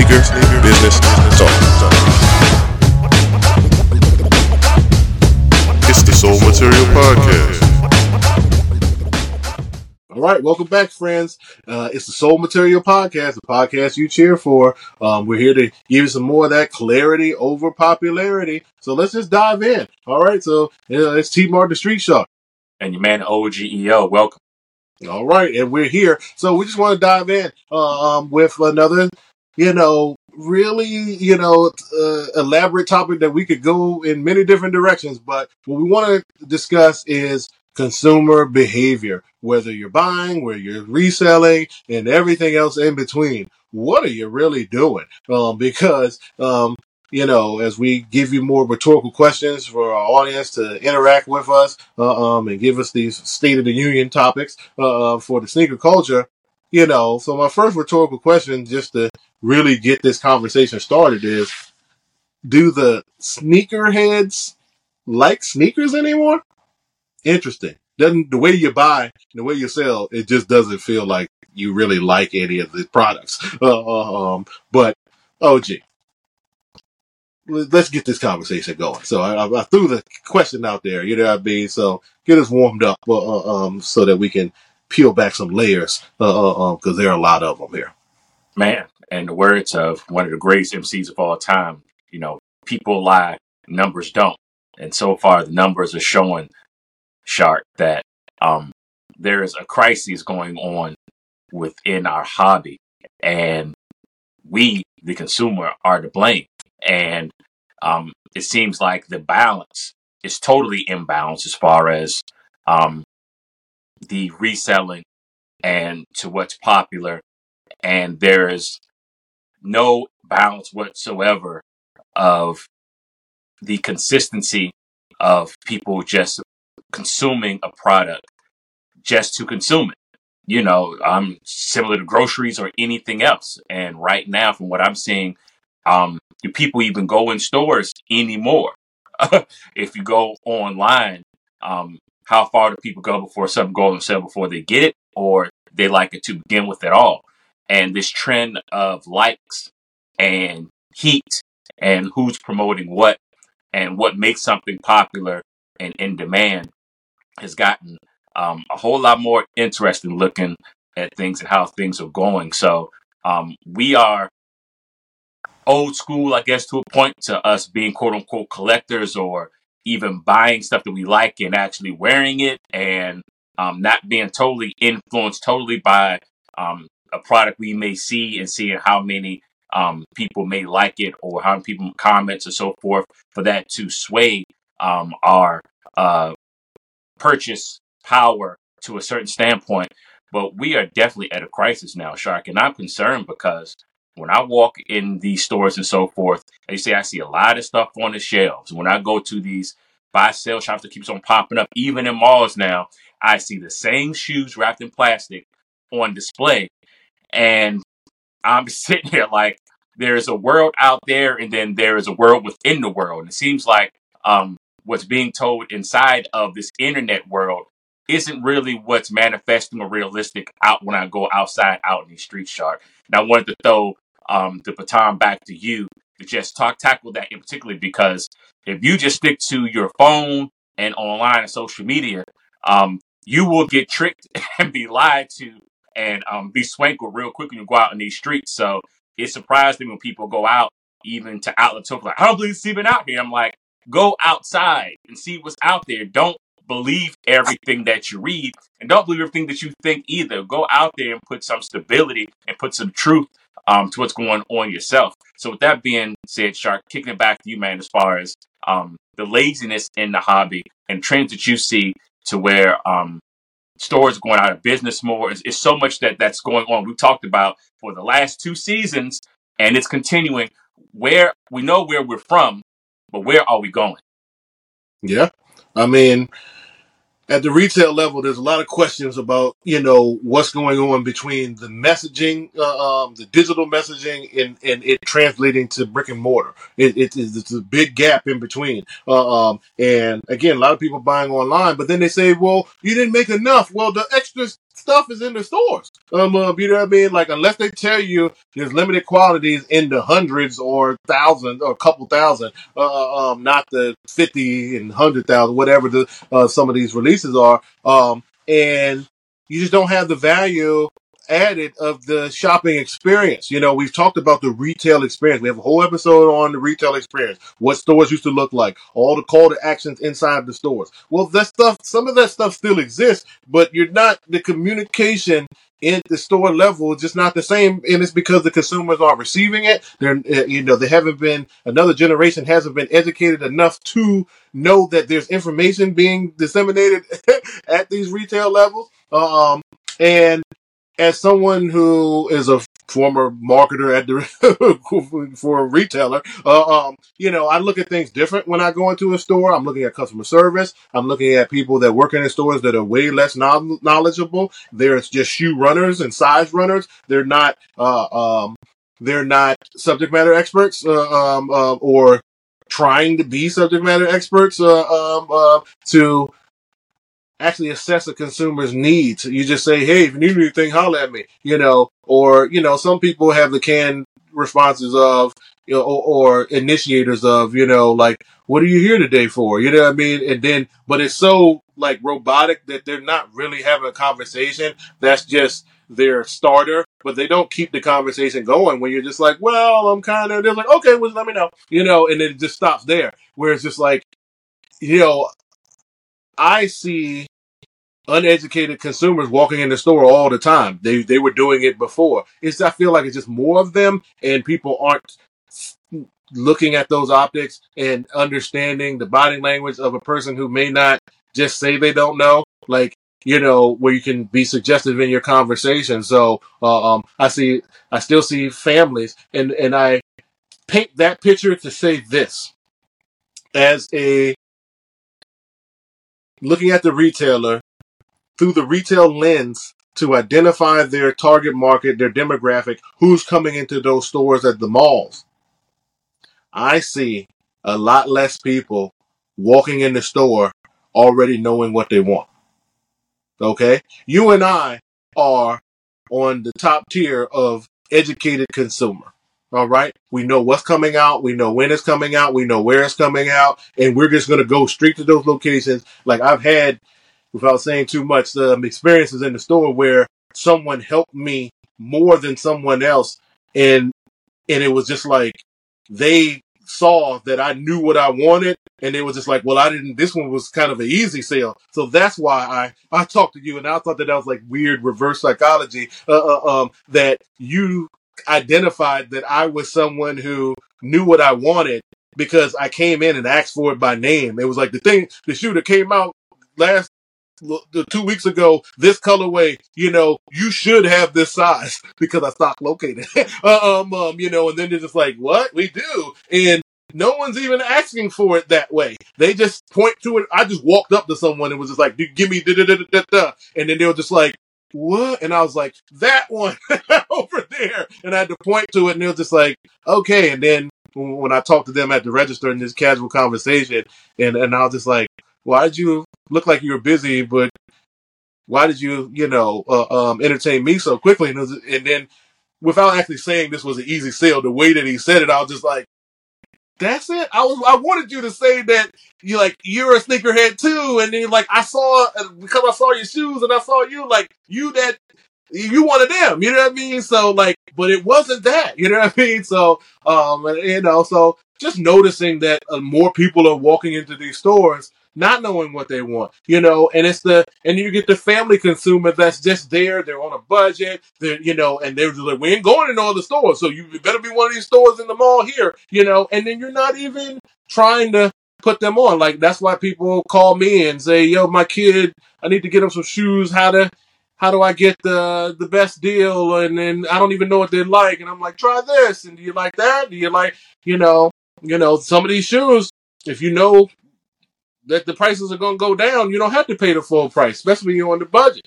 Sneaker, sneaker, business, talk. It's the Sole Material Podcast. All right, welcome back, friends. Uh, it's the Sole Material Podcast, the podcast you cheer for. Um, we're here to give you some more of that clarity over popularity. So let's just dive in. All right, so uh, it's T Martin the Street Shark. and your man OGEO. Welcome. All right, and we're here. So we just want to dive in uh, um, with another, you know, really, you know, uh, elaborate topic that we could go in many different directions. But what we want to discuss is consumer behavior, whether you're buying, where you're reselling, and everything else in between. What are you really doing? Um, because um, you know, as we give you more rhetorical questions for our audience to interact with us uh, um, and give us these State of the Union topics uh, uh, for the sneaker culture, you know, so my first rhetorical question, just to really get this conversation started, is do the sneakerheads like sneakers anymore? Interesting. Doesn't the way you buy, the way you sell, it just doesn't feel like you really like any of the products. Uh, um, but OG, let's get this conversation going. So I, I threw the question out there, you know what I mean? So get us warmed up, uh, uh, um, so that we can peel back some layers, uh, uh, um, cause there are a lot of them here. Man, and the words of one of the greatest MCs of all time, you know, people lie, numbers don't. And so far, the numbers are showing, Shark, that um, there is a crisis going on within our hobby. And we, the consumer, are to blame. And um, it seems like the balance is totally imbalanced as far as um, the reselling and to what's popular. And there is no balance whatsoever of the consistency of people just consuming a product just to consume it. You know, I'm similar to groceries or anything else. And right now, from what I'm seeing, um, do people even go in stores anymore? if you go online, um, how far do people go before something goes on sale before they get it, or they like it to begin with at all? And this trend of likes and heat and who's promoting what and what makes something popular and in demand has gotten um, a whole lot more interesting looking at things and how things are going. So um, we are old school, I guess, to a point to us being quote unquote collectors or even buying stuff that we like and actually wearing it and um, not being totally influenced totally by um, a product we may see and seeing how many um, people may like it or how many people comments or so forth for that to sway um, our uh, purchase power to a certain standpoint. But we are definitely at a crisis now, Shark, and I'm concerned because when I walk in these stores and so forth, you say, I see a lot of stuff on the shelves. When I go to these buy sell shops that keeps on popping up, even in malls now, I see the same shoes wrapped in plastic on display. And I'm sitting here like there is a world out there and then there is a world within the world. And it seems like um, what's being told inside of this internet world isn't really what's manifesting or realistic out when I go outside out in these streets, Shark. And I wanted to throw um, the baton back to you to just talk tackle that in particular because if you just stick to your phone and online and social media, um, you will get tricked and be lied to and um, be swankled real quick when you go out in these streets. So it surprised me when people go out even to outlets like, I don't believe it's even out here. I'm like, go outside and see what's out there. Don't believe everything that you read and don't believe everything that you think either. Go out there and put some stability and put some truth um, to what's going on yourself. So with that being said, Shark, kicking it back to you, man, as far as um, the laziness in the hobby and trends that you see to where um, stores are going out of business more. It's, it's so much that that's going on. We've talked about for the last two seasons, and it's continuing. Where we know where we're from, but where are we going? Yeah. I mean, at the retail level, there's a lot of questions about, you know, what's going on between the messaging, uh, um, the digital messaging and, and it translating to brick and mortar. It, it, it's a big gap in between. Uh, um, and again, a lot of people buying online, but then they say, well, you didn't make enough. Well, the extra stuff is in the stores. Um, uh, you know what I mean? Like unless they tell you there's limited quantities in the hundreds or thousands or a couple thousand, uh, uh, um, not the fifty and hundred thousand, whatever the uh, some of these releases are. Um, and you just don't have the value added of the shopping experience. You know, we've talked about the retail experience. We have a whole episode on the retail experience, what stores used to look like, all the call to actions inside the stores. Well, that stuff, some of that stuff still exists, but you're not the communication in the store level just not the same, and it's because the consumers aren't receiving it. They're, uh, you know, they haven't been another generation hasn't been educated enough to know that there's information being disseminated at these retail levels. Um, and as someone who is a former marketer at the for a retailer, uh, um, you know, I look at things different when I go into a store. I'm looking at customer service. I'm looking at people that work in the stores that are way less knowledgeable. They're just shoe runners and size runners. They're not, uh, um, they're not subject matter experts, uh, um, uh, or trying to be subject matter experts, uh, um, uh, to actually assess a consumer's needs. You just say, hey, if you need anything, holler at me, you know, or, you know, some people have the canned responses of, you know, or, or initiators of, you know, like, what are you here today for? You know what I mean? And then, but it's so like robotic that they're not really having a conversation. That's just their starter, but they don't keep the conversation going when you're just like, well, I'm kind of, they're like, okay, well, let me know, you know, and it just stops there. Where it's just like, you know, I see uneducated consumers walking in the store all the time. They they were doing it before. It's I feel like it's just more of them, and people aren't looking at those optics and understanding the body language of a person who may not just say they don't know. Like you know, where you can be suggestive in your conversation. So uh, um, I see, I still see families, and and I paint that picture to say this as a looking at the retailer through the retail lens to identify their target market, their demographic, who's coming into those stores at the malls. I see a lot less people walking in the store already knowing what they want. Okay? You and I are on the top tier of educated consumer. All right. We know what's coming out. We know when it's coming out. We know where it's coming out. And we're just going to go straight to those locations. Like I've had, without saying too much, um, experiences in the store where someone helped me more than someone else. And, and it was just like they saw that I knew what I wanted. And it was just like, well, I didn't, this one was kind of an easy sale. So that's why I, I talked to you and I thought that that was like weird reverse psychology, uh, uh, um, that you identified that I was someone who knew what I wanted because I came in and asked for it by name. It was like the thing, the shoe that came out last the two weeks ago, this colorway, you know, you should have this size because I stock located. Uh, um, um, you know, and then they're just like, what? We do. And no one's even asking for it that way. They just point to it. I just walked up to someone and was just like, give me da da da da da. And then they were just like, what? And I was like, that one over there. And I had to point to it and they was just like, okay. And then when I talked to them at the register in this casual conversation, and, and I was just like, why did you look like you were busy, but why did you, you know, uh, um, entertain me so quickly? And, was, and then without actually saying this was an easy sale, the way that he said it, I was just like, that's it. I was I wanted you to say that you like you're a sneakerhead too, and then like I saw because I saw your shoes and I saw you like you that you one of them. You know what I mean? So like, but it wasn't that. You know what I mean? So um, you know, so just noticing that uh, more people are walking into these stores not knowing what they want, you know, and it's the, and you get the family consumer that's just there. They're on a budget. They're, you know, and they're like, we ain't going in all the stores. So you better be one of these stores in the mall here, you know, and then you're not even trying to put them on. Like, that's why people call me and say, yo, my kid, I need to get him some shoes. How to, how do I get the the best deal? And then I don't even know what they like. And I'm like, try this. And do you like that? Do you like, you know, you know, some of these shoes, if you know that the prices are going to go down, you don't have to pay the full price, especially when you're on the budget.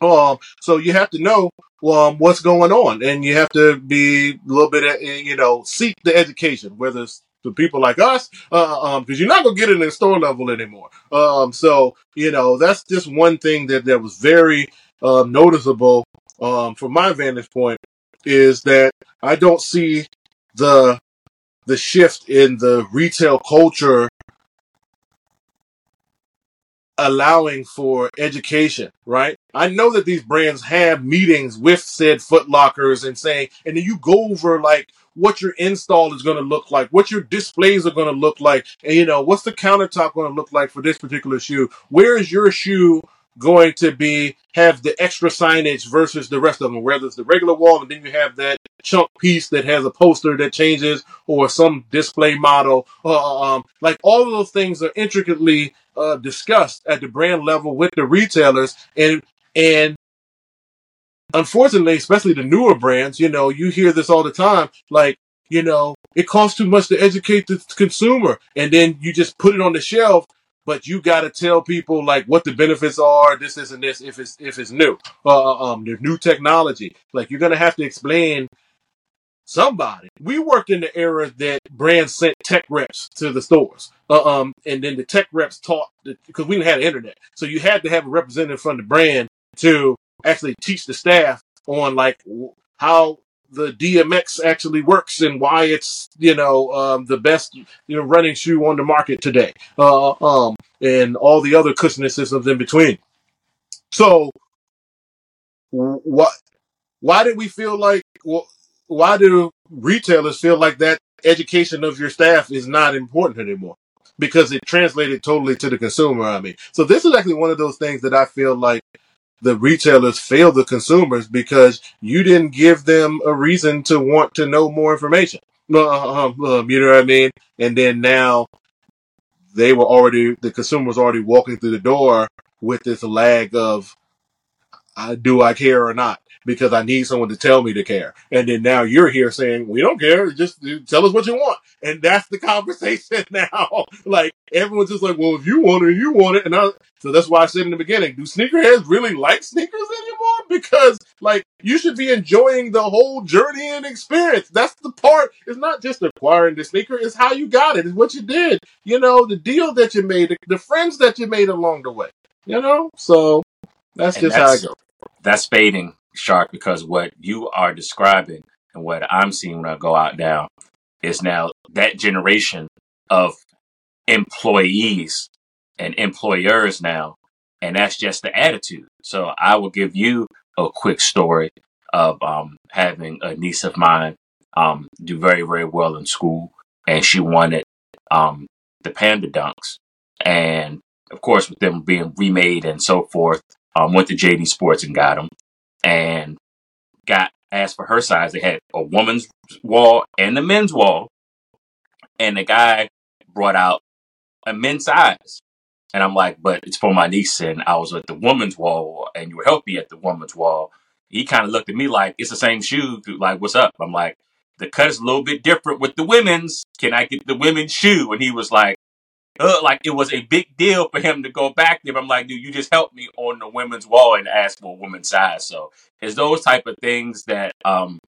Um, so you have to know um, what's going on, and you have to be a little bit, uh, you know, seek the education, whether it's to people like us, uh, um, because you're not gonna get it in store level anymore. Um, so you know, that's just one thing that that was very uh, noticeable um, from my vantage point is that I don't see the the shift in the retail culture allowing for education, right? I know that these brands have meetings with said Foot Lockers and saying, and then you go over like what your install is going to look like, what your displays are going to look like, and you know, what's the countertop going to look like for this particular shoe? Where is your shoe going to be have the extra signage versus the rest of them, whether it's the regular wall and then you have that chunk piece that has a poster that changes or some display model. Uh, um, like all of those things are intricately uh, discussed at the brand level with the retailers and and unfortunately, especially the newer brands, you know, you hear this all the time, like, you know, it costs too much to educate the consumer. And then you just put it on the shelf, but you got to tell people like what the benefits are, this, this, and this, if it's, if it's new, uh, uh um, the new technology. Like you're to have to explain somebody. We worked in the era that brands sent tech reps to the stores. Uh, um, and then the tech reps taught because we didn't have the internet. So you had to have a representative from the brand to actually teach the staff on like how the DMX actually works and why it's you know um, the best you know running shoe on the market today, uh, um, and all the other cushioning systems in between. So, what? Why did we feel like? Well, why do retailers feel like that education of your staff is not important anymore? Because it translated totally to the consumer. I mean, so this is actually one of those things that I feel like the retailers fail the consumers because you didn't give them a reason to want to know more information. Uh, um, um, you know what I mean? And then now they were already, the consumer was already walking through the door with this lag of, uh, do I care or not? because I need someone to tell me to care. And then now you're here saying, we don't care. Just tell us what you want. And that's the conversation now. like everyone's just like, well, if you want it, you want it. And I, so that's why I said in the beginning, do sneakerheads really like sneakers anymore? Because like you should be enjoying the whole journey and experience. That's the part. It's not just acquiring the sneaker. It's how you got it. It's what you did. You know, the deal that you made, the, the friends that you made along the way, you know? So that's and just that's, how I go. That's fading Shark because what you are describing and what I'm seeing when I go out now is now that generation of employees and employers now, and that's just the attitude. So I will give you a quick story of um, having a niece of mine um, do very very well in school, and she wanted um, the Panda Dunks, and of course with them being remade and so forth, um, went to JD Sports and got them and got asked for her size. They had a woman's wall and a men's wall, and the guy brought out a men's size. And I'm like, but it's for my niece, and I was at the woman's wall, and you were helping me at the woman's wall. He kind of looked at me like it's the same shoe. Like, what's up? I'm like, the cut is a little bit different with the women's. Can I get the women's shoe? And he was like, uh, like it was a big deal for him to go back there. I'm like, dude, you just helped me on the women's wall and ask for a women's size. So it's those type of things that um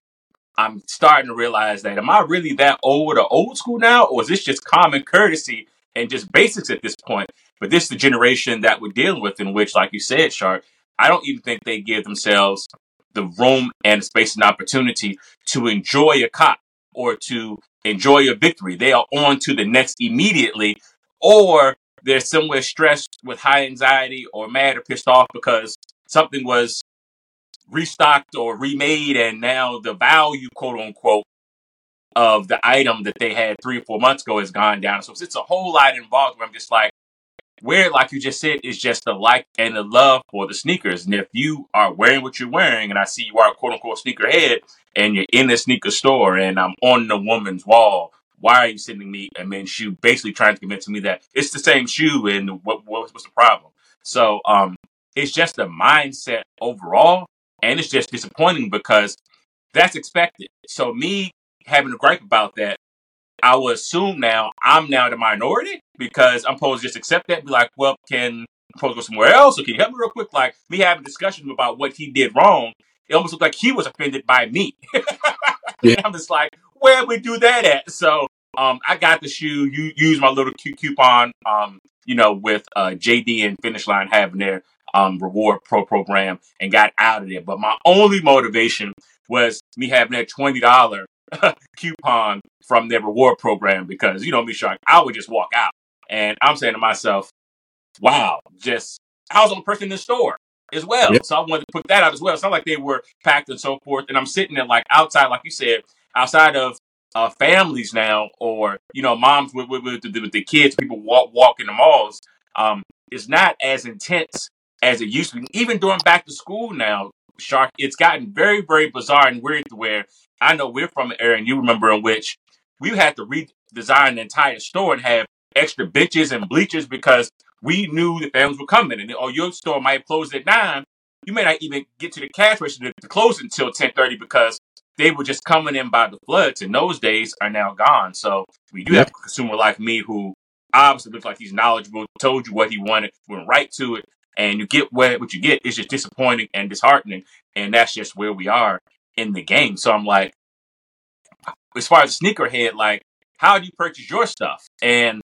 I'm starting to realize that am I really that old or old school now, or is this just common courtesy and just basics at this point? But this is the generation that we're dealing with, in which, like you said, Shark, I don't even think they give themselves the room and space and opportunity to enjoy a cop or to enjoy a victory. They are on to the next immediately or they're somewhere stressed with high anxiety or mad or pissed off because something was restocked or remade and now the value quote unquote of the item that they had three or four months ago has gone down so it's a whole lot involved where i'm just like where, like you just said, is just the like and the love for the sneakers. And if you are wearing what you're wearing, and I see you are quote unquote sneakerhead, and you're in the sneaker store, and I'm on the woman's wall, why are you sending me a men's shoe? Basically trying to convince me that it's the same shoe and what, what what's the problem? So um, it's just the mindset overall, and it's just disappointing because that's expected. So me having a gripe about that, I would assume now I'm now the minority because I'm supposed to just accept that, and be like, well, can I'm supposed to go somewhere else, or can you help me real quick? Like me having a discussion about what he did wrong, it almost looked like he was offended by me. yeah. I'm just like, where we do that at? So um, I got the shoe. You use my little coupon. Um, you know, with uh, JD and Finish Line having their um, reward pro program and got out of there. But my only motivation was me having that twenty dollar coupon from their reward program because you know me, Shark, I would just walk out, and I'm saying to myself, "Wow, just I was on the person in the store." As well, Yep. so I wanted to put that out as well. It's not like they were packed and so forth. And I'm sitting there like outside, like you said, outside of uh, families now, or you know, moms with with, with, the, with the kids, people walk walk in the malls. Um, it's not as intense as it used to be. Even during back to school now, Shark, it's gotten very, very bizarre and weird to where I know we're from an area, and you remember in which we had to redesign the entire store and have extra benches and bleachers because we knew the families were coming, and or your store might close at nine. You may not even get to the cash register to close until ten thirty because they were just coming in by the floods, and those days are now gone. So we do have Yep. a consumer like me who obviously looks like he's knowledgeable, told you what he wanted, went right to it, and you get what what you get. It's just disappointing and disheartening, and that's just where we are in the game. So I'm like, as far as sneakerhead, like, how do you purchase your stuff, and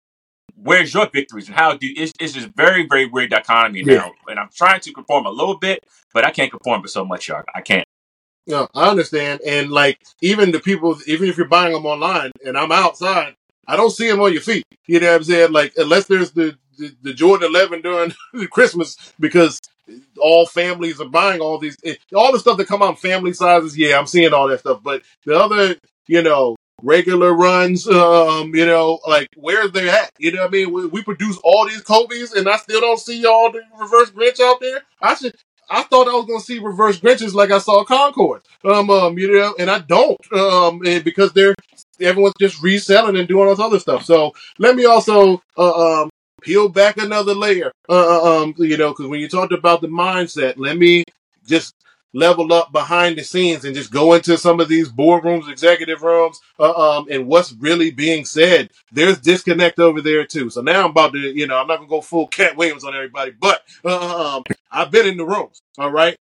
where's your victories, and how do it's, it's just very very weird dichotomy Yeah. now. And I'm trying to conform a little bit, but I can't conform with so much, y'all. I can't. No, I understand. And like, even the people, even if you're buying them online and I'm outside, I don't see them on your feet. You know what I'm saying? Like, unless there's the, the, the Jordan 11 during Christmas, because all families are buying all these, eh, all the stuff that come out in family sizes. Yeah, I'm seeing all that stuff. But the other, you know, regular runs, um, you know, like where they at? You know what I mean? We, we produce all these Kobe's and I still don't see all the reverse Grinch out there. I should, I thought I was going to see reverse Grinches like I saw Concord. Um, um, you know, and I don't, um, because they're, everyone's just reselling and doing all this other stuff. So let me also, uh, um, peel back another layer. Uh, uh, um, you know, because when you talked about the mindset, let me just level up behind the scenes and just go into some of these boardrooms, executive rooms, uh, um, and what's really being said. There's disconnect over there too. So now I'm about to, you know, I'm not gonna go full Katt Williams on everybody, but uh, um, I've been in the rooms. All right.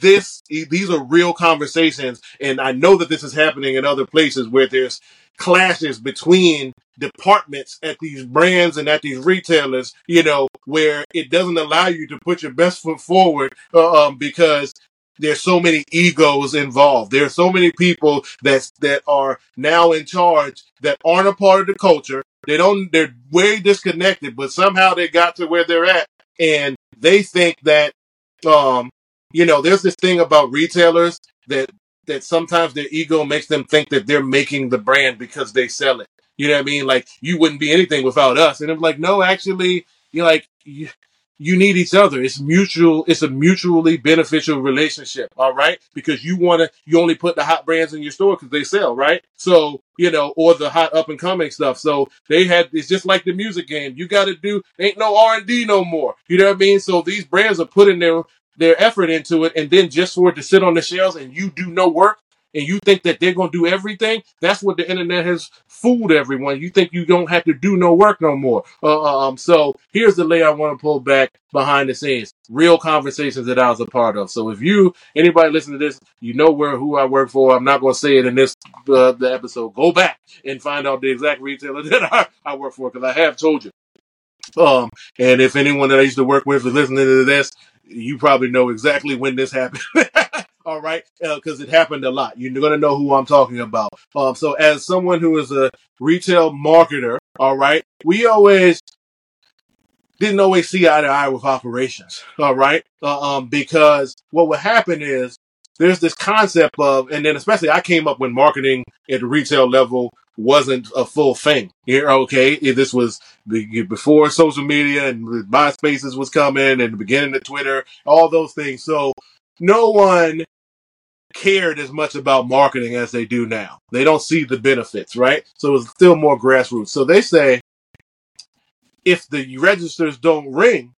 This, these are real conversations, and I know that this is happening in other places where there's clashes between departments at these brands and at these retailers, you know, where it doesn't allow you to put your best foot forward uh, um, because there's so many egos involved. There are so many people that that are now in charge that aren't a part of the culture. They don't. They're way disconnected, but somehow they got to where they're at, and they think that, um, you know, there's this thing about retailers that that sometimes their ego makes them think that they're making the brand because they sell it. You know what I mean? Like you wouldn't be anything without us. And I'm like, no, actually, you're like, you, you need each other. It's mutual. It's a mutually beneficial relationship. All right. Because you want to, you only put the hot brands in your store because they sell, right? So, you know, or the hot up and coming stuff. So they had, it's just like the music game. You got to do, ain't no R and D no more. You know what I mean? So these brands are putting their, their effort into it. And then just for it to sit on the shelves and you do no work, and you think that they're going to do everything, that's what the internet has fooled everyone. You think you don't have to do no work no more. Uh, um, so here's the layer I want to pull back behind the scenes. Real conversations that I was a part of. So if you, anybody listening to this, you know where who I work for. I'm not going to say it in this uh, the episode. Go back and find out the exact retailer that I, I work for because I have told you. Um, and if anyone that I used to work with is listening to this, you probably know exactly when this happened. All right, because it happened a lot. You're gonna know who I'm talking about. Um, so as someone who is a retail marketer, all right, we always didn't always see eye to eye with operations. All right, uh, um, because what would happen is there's this concept of, and then especially I came up when marketing at the retail level wasn't a full thing. Here, okay, this was before social media and MySpaces was coming and the beginning of Twitter, all those things. So no one cared as much about marketing as they do now. They don't see the benefits, right? So it's still more grassroots. So they say if the registers don't ring,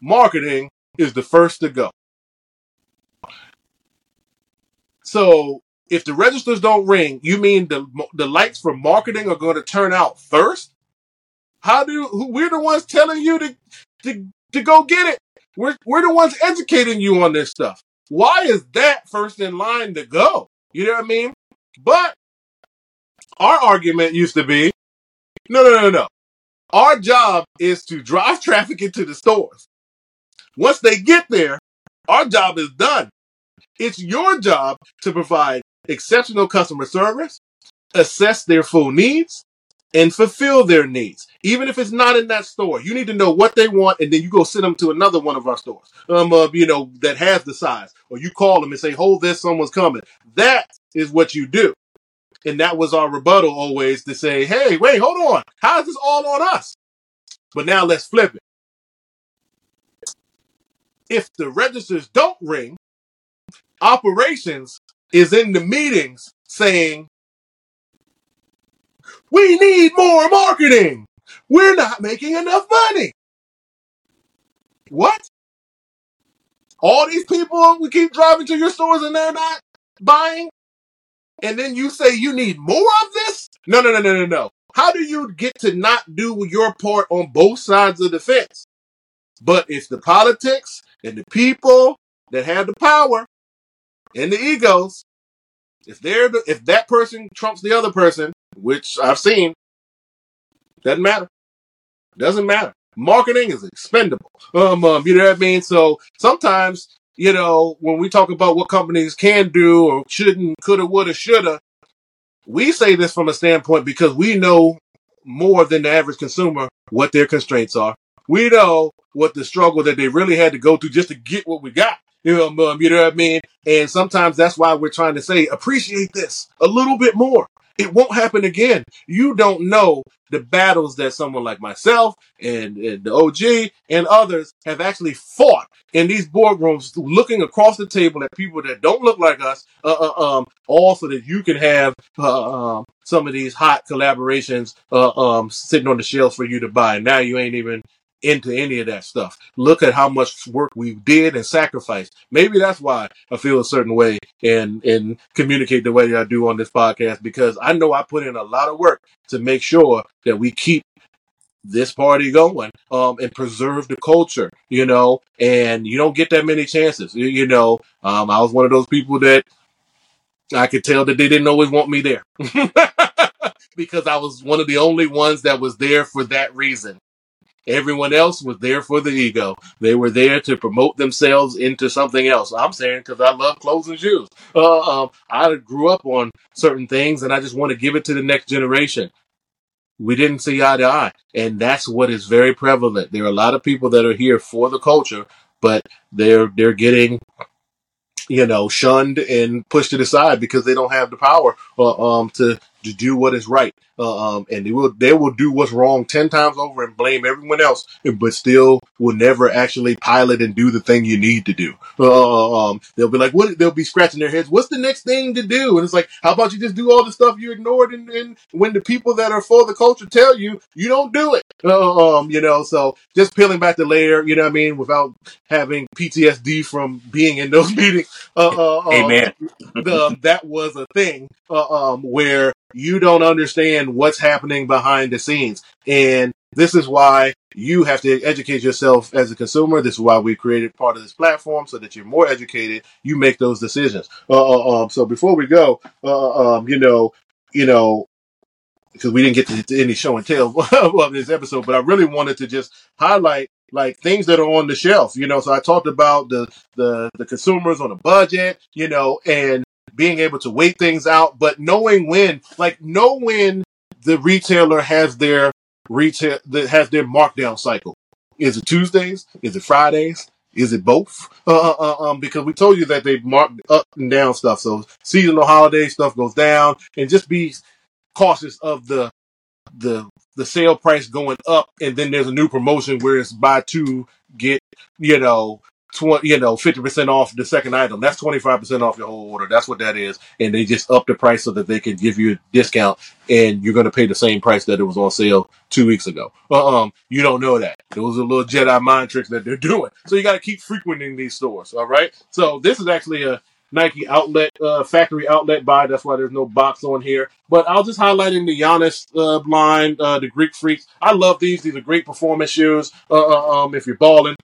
marketing is the first to go. So if the registers don't ring, you mean the the lights for marketing are going to turn out first? How do we're the ones telling you to to to go get it? We're we're the ones educating you on this stuff. Why is that first in line to go? You know what I mean? But our argument used to be, no, no, no, no. Our job is to drive traffic into the stores. Once they get there, our job is done. It's your job to provide exceptional customer service, assess their full needs, and fulfill their needs. Even if it's not in that store, you need to know what they want, and then you go send them to another one of our stores, um, uh, you know, that has the size, or you call them and say, "Hold this, someone's coming." That is what you do, and that was our rebuttal always to say, "Hey, wait, hold on, how is this all on us?" But now let's flip it. If the registers don't ring, operations is in the meetings saying, we need more marketing. We're not making enough money. What? All these people we keep driving to your stores and they're not buying? And then you say you need more of this? No, no, no, no, no, no. How do you get to not do your part on both sides of the fence? But it's the politics and the people that have the power and the egos. If they're the, if that person trumps the other person, which I've seen, doesn't matter. Doesn't matter. Marketing is expendable. Um, um, you know what I mean? So sometimes, you know, when we talk about what companies can do or shouldn't, coulda, woulda, shoulda, we say this from a standpoint because we know more than the average consumer what their constraints are. We know what the struggle that they really had to go through just to get what we got. You know, um, you know what I mean? And sometimes that's why we're trying to say, appreciate this a little bit more. It won't happen again. You don't know the battles that someone like myself and, and the OG and others have actually fought in these boardrooms, looking across the table at people that don't look like us, uh, uh, um, all so that you can have uh, um, some of these hot collaborations uh, um, sitting on the shelves for you to buy. Now you ain't even into any of that stuff. Look at how much work we did and sacrificed. Maybe that's why I feel a certain way and and communicate the way that I do on this podcast because I know I put in a lot of work to make sure that we keep this party going um and preserve the culture you know and you don't get that many chances you, you know um i was one of those people that i could tell that they didn't always want me there because i was one of the only ones that was there for that reason Everyone else was there for the ego. They were there to promote themselves into something else. I'm saying because I love clothes and shoes. Uh, um, I grew up on certain things, and I just want to give it to the next generation. We didn't see eye to eye, and that's what is very prevalent. There are a lot of people that are here for the culture, but they're they're getting you know, shunned and pushed to the side because they don't have the power uh, um, to to do what is right. Uh, um, and they will they will do what's wrong ten times over and blame everyone else, but still will never actually pilot and do the thing you need to do. Uh, um, they'll be like, what? They'll be scratching their heads. What's the next thing to do? And it's like, how about you just do all the stuff you ignored? And, and when the people that are for the culture tell you, you don't do it. Uh, um, you know, so just peeling back the layer, you know what I mean, without having PTSD from being in those meetings. Uh, uh, uh, Amen. the, that was a thing uh, um, where you don't understand what's happening behind the scenes. And this is why you have to educate yourself as a consumer. This is why we created part of this platform so that you're more educated. You make those decisions. Uh, uh, um, so before we go, uh, um, you know, you know, because we didn't get to, to any show and tell of this episode, but I really wanted to just highlight like things that are on the shelf, you know. So I talked about the the the consumers on a budget, you know, and being able to wait things out, but knowing when, like know when the retailer has their retail that has their markdown cycle. Is it Tuesdays? Is it Fridays? Is it both? Uh, uh, uh, um, because we told you that they mark up and down stuff. So seasonal holiday stuff goes down, and just be cautious of the the the sale price going up, and then there's a new promotion where it's buy two get you know twenty you know fifty percent off the second item. That's twenty five percent off your whole order. That's what that is, and they just up the price so that they can give you a discount, and you're going to pay the same price that it was on sale two weeks ago. Um, you don't know that. Those are little Jedi mind tricks that they're doing. So you got to keep frequenting these stores. All right. So this is actually a Nike outlet, uh, factory outlet buy. That's why there's no box on here. But I'll just highlight in the Giannis uh, line, uh, the Greek Freaks. I love these. These are great performance shoes. Uh, uh, um, if you're balling,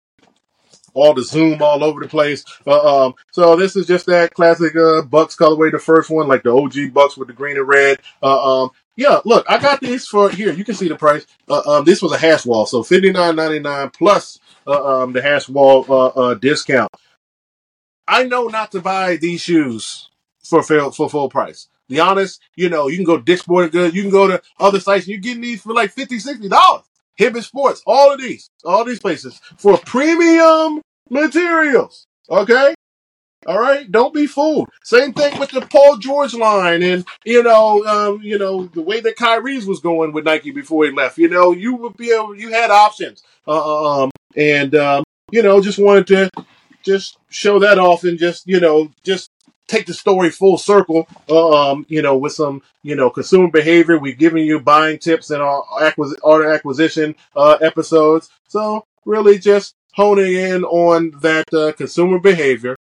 all the zoom all over the place. Uh, um, so this is just that classic uh, Bucks colorway, the first one, like the OG Bucks with the green and red. Uh, um, Yeah, look, I got these for here. You can see the price. Uh, um, this was a hash wall, so fifty nine ninety nine plus uh, um the hash wall uh, discount. I know not to buy these shoes for full, for full price. Be honest, you know, you can go Dick's Sporting Goods, you can go to other sites, and you're getting these for like 50 dollars. Hibbett Sports, all of these, all these places for premium materials. Okay, all right, don't be fooled. Same thing with the Paul George line, and you know, um, you know the way that Kyrie's was going with Nike before he left. You know, you would be able, you had options, uh, um, and um, you know, just wanted to just show that off and just you know just take the story full circle. uh, Um, you know, with some you know consumer behavior, we've given you buying tips in our acquis- our acquisition uh, episodes. So really, just honing in on that uh, consumer behavior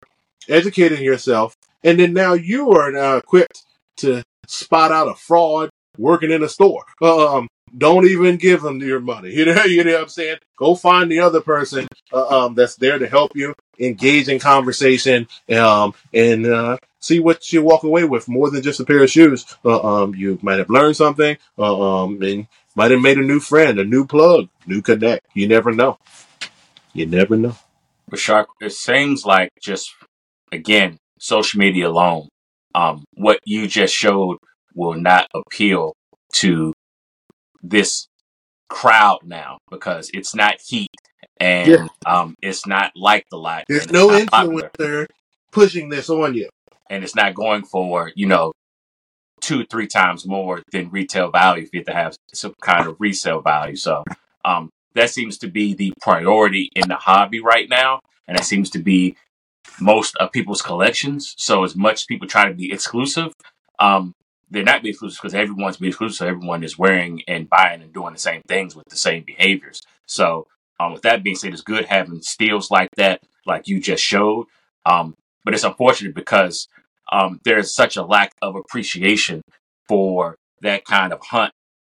educating yourself, and then now you are now equipped to spot out a fraud working in a store. Um, don't even give them your money. You know, you know what I'm saying? Go find the other person uh, um, that's there to help you, engage in conversation, um, and uh, see what you walk away with more than just a pair of shoes. Uh, um, you might have learned something, uh, um, and might have made a new friend, a new plug, new connect. You never know. You never know. But Shark, it seems like just again, social media alone, um, what you just showed will not appeal to this crowd now because it's not heat and Yeah, um, it's not liked a lot there's no not popular influencer pushing this on you. and it's not going for you know two three times more than retail value if you have to have some kind of resale value so um, that seems to be the priority in the hobby right now and that seems to be most of people's collections. So as much people try to be exclusive, um, they're not being exclusive because everyone's being exclusive. So everyone is wearing and buying and doing the same things with the same behaviors. So um, with that being said, it's good having steals like that, like you just showed. Um, but it's unfortunate because um, there's such a lack of appreciation for that kind of hunt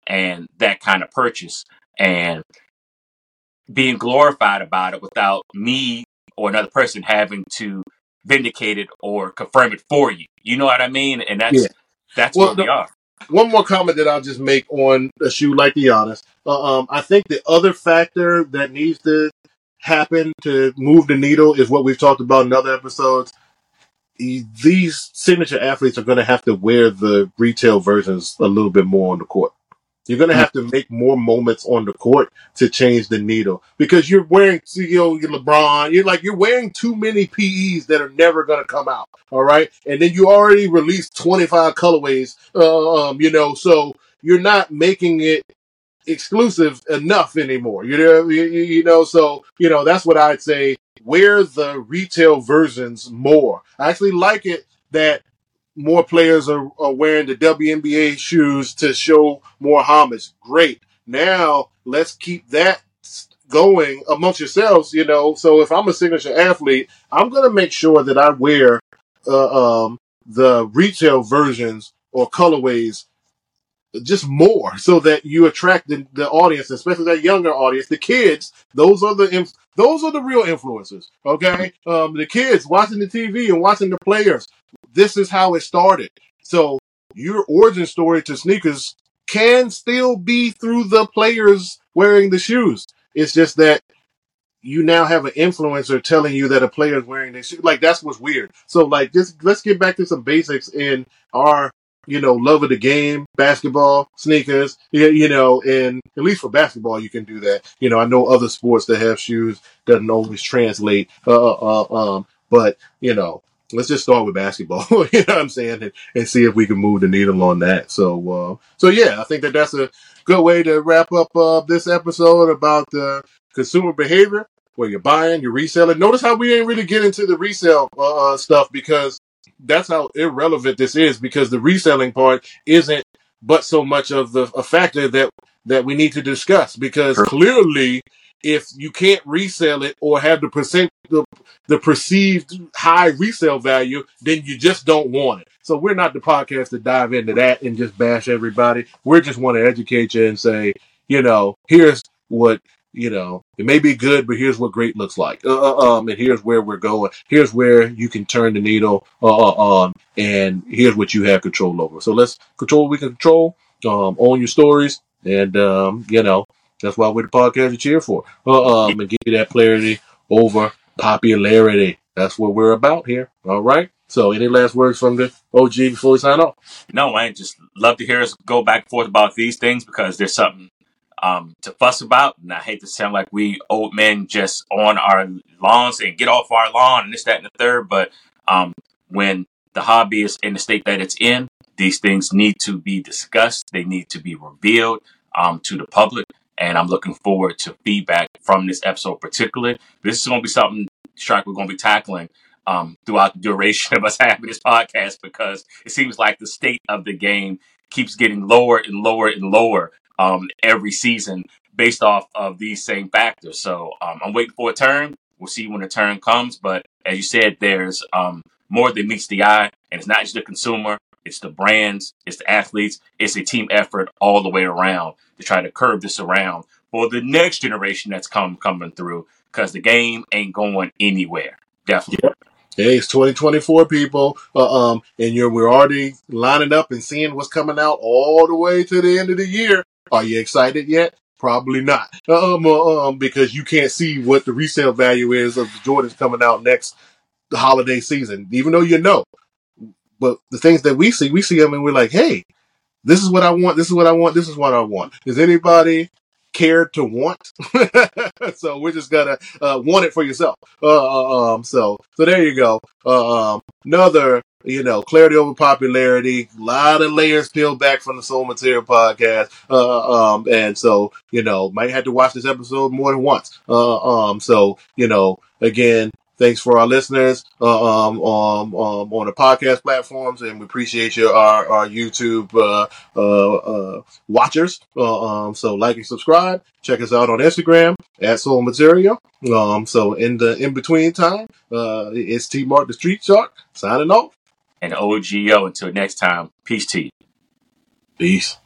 and that kind of purchase. And being glorified about it without me or another person having to vindicate it or confirm it for you. You know what I mean? And Yeah. that's that's Well, where we are. one more comment that I'll just make on a shoe like the Giannis. Uh, um, I think the other factor that needs to happen to move the needle is what we've talked about in other episodes. E- These signature athletes are going to have to wear the retail versions a little bit more on the court. You're going to have to make more moments on the court to change the needle because you're wearing, you know, your LeBron. You're like you're wearing too many PEs that are never going to come out. All right, and then you already released 25 colorways. Uh, um, you know, so you're not making it exclusive enough anymore. You know, you you know, so you know that's what I'd say. Wear the retail versions more. I actually like it that more players are, are wearing the WNBA shoes to show more homage. Great. Now let's keep that going amongst yourselves. You know, so if I'm a signature athlete, I'm gonna make sure that I wear uh, um, the retail versions or colorways just more so that you attract the, the audience, especially that younger audience, the kids. Those are the those are the real influencers. Okay, um, the kids watching the TV and watching the players. This is how it started. So your origin story to sneakers can still be through the players wearing the shoes. It's just that you now have an influencer telling you that a player is wearing this shoe. Like that's what's weird. So like just let's get back to some basics in our you know love of the game, basketball, sneakers. You, know, and at least for basketball you can do that. You know, I know other sports that have shoes doesn't always translate. Uh, uh, uh, um, but you know. Let's just start with basketball, you know what I'm saying, and, and see if we can move the needle on that. So, uh, so yeah, I think that that's a good way to wrap up uh, this episode about uh, consumer behavior where you're buying, you're reselling. Notice how we ain't really get into the resale uh, uh, stuff because that's how irrelevant this is because the reselling part isn't but so much of the a factor that that we need to discuss because clearly if you can't resell it or have the percent the, the perceived high resale value then you just don't want it so we're not the podcast to dive into that and just bash everybody We're just want to educate you and say you know here's what you know, it may be good, but here's what great looks like. Uh, uh, um, and here's where we're going. Here's where you can turn the needle uh, uh, on, and here's what you have control over. So let's control what we can control um, own your stories, and um, you know that's why we're the podcast you cheer for. Uh, um, and give you that clarity over popularity. That's what we're about here. All right. So, any last words from the OG before we sign off? No, I just love to hear us go back and forth about these things because there's something um, to fuss about. And I hate to sound like we old men just on our lawns and get off our lawn and this, that, and the third. But um, when the hobby is in the state that it's in, these things need to be discussed. They need to be revealed um, to the public. And I'm looking forward to feedback from this episode, particularly. This is going to be something, Strike, we're going to be tackling um, throughout the duration of us having this podcast because it seems like the state of the game keeps getting lower and lower and lower um, every season based off of these same factors. So um, I'm waiting for a turn. We'll see when the turn comes. But as you said, there's um, more than meets the eye, and it's not just the consumer. It's the brands, it's the athletes, it's a team effort all the way around to try to curb this around for the next generation that's come coming through because the game ain't going anywhere. Definitely. Hey, it's 2024, people. Uh, um, and you're we're already lining up and seeing what's coming out all the way to the end of the year. Are you excited yet? Probably not. Um, uh, um, because you can't see what the resale value is of the Jordans coming out next holiday season, even though you know. But the things that we see, we see them and we're like, hey, this is what I want. This is what I want. This is what I want. Does anybody care to want? so we're just gonna uh, want it for yourself. Uh, uh, um, so so there you go. Uh, um, another you know clarity over popularity. A lot of layers peeled back from the Sole Material podcast. Uh, um, and so you know might have to watch this episode more than once. Uh, um, so you know again Thanks for our listeners uh, um, um, um, on the podcast platforms, and we appreciate your our, our YouTube uh, uh, uh watchers. Uh, um, so like and subscribe. Check us out on Instagram at Sole Material. Um, so in the in between time, uh, it's T Mark the Street Shark signing off. And OGO until next time. Peace T. Peace.